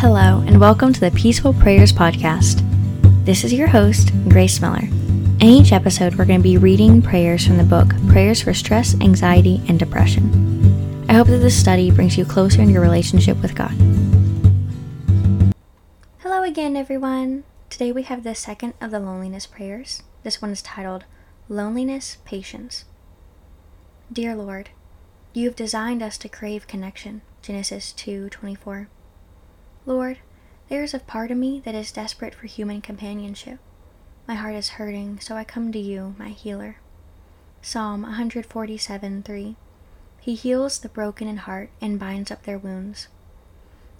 Hello, and welcome to the Peaceful Prayers Podcast. This is your host, Grace Miller. In each episode, we're going to be reading prayers from the book Prayers for Stress, Anxiety, and Depression. I hope that this study brings you closer in your relationship with God. Hello again, everyone. Today we have the second of the loneliness prayers. This one is titled Loneliness Patience. Dear Lord, you have designed us to crave connection. Genesis 2:24. Lord, there is a part of me that is desperate for human companionship. My heart is hurting, so I come to you, my healer. Psalm 147:3. He heals the broken in heart and binds up their wounds.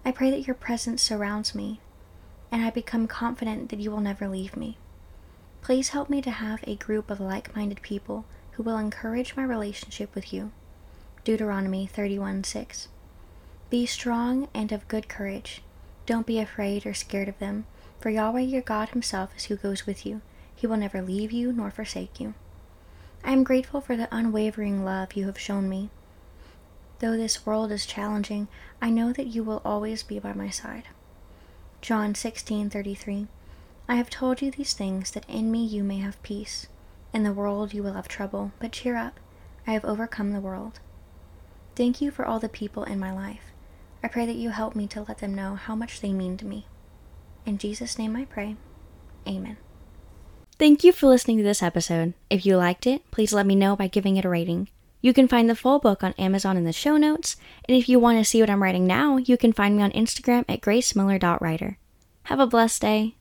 I pray that your presence surrounds me, and I become confident that you will never leave me. Please help me to have a group of like minded people who will encourage my relationship with you. Deuteronomy 31 6. Be strong and of good courage. Don't be afraid or scared of them, for Yahweh your God Himself is who goes with you. He will never leave you nor forsake you. I am grateful for the unwavering love you have shown me. Though this world is challenging, I know that you will always be by my side. John 16:33 I have told you these things that in me you may have peace. In the world you will have trouble, but cheer up. I have overcome the world. Thank you for all the people in my life. I pray that you help me to let them know how much they mean to me. In Jesus' name I pray. Amen. Thank you for listening to this episode. If you liked it, please let me know by giving it a rating. You can find the full book on Amazon in the show notes, and if you want to see what I'm writing now, you can find me on Instagram at gracemiller.writer. Have a blessed day.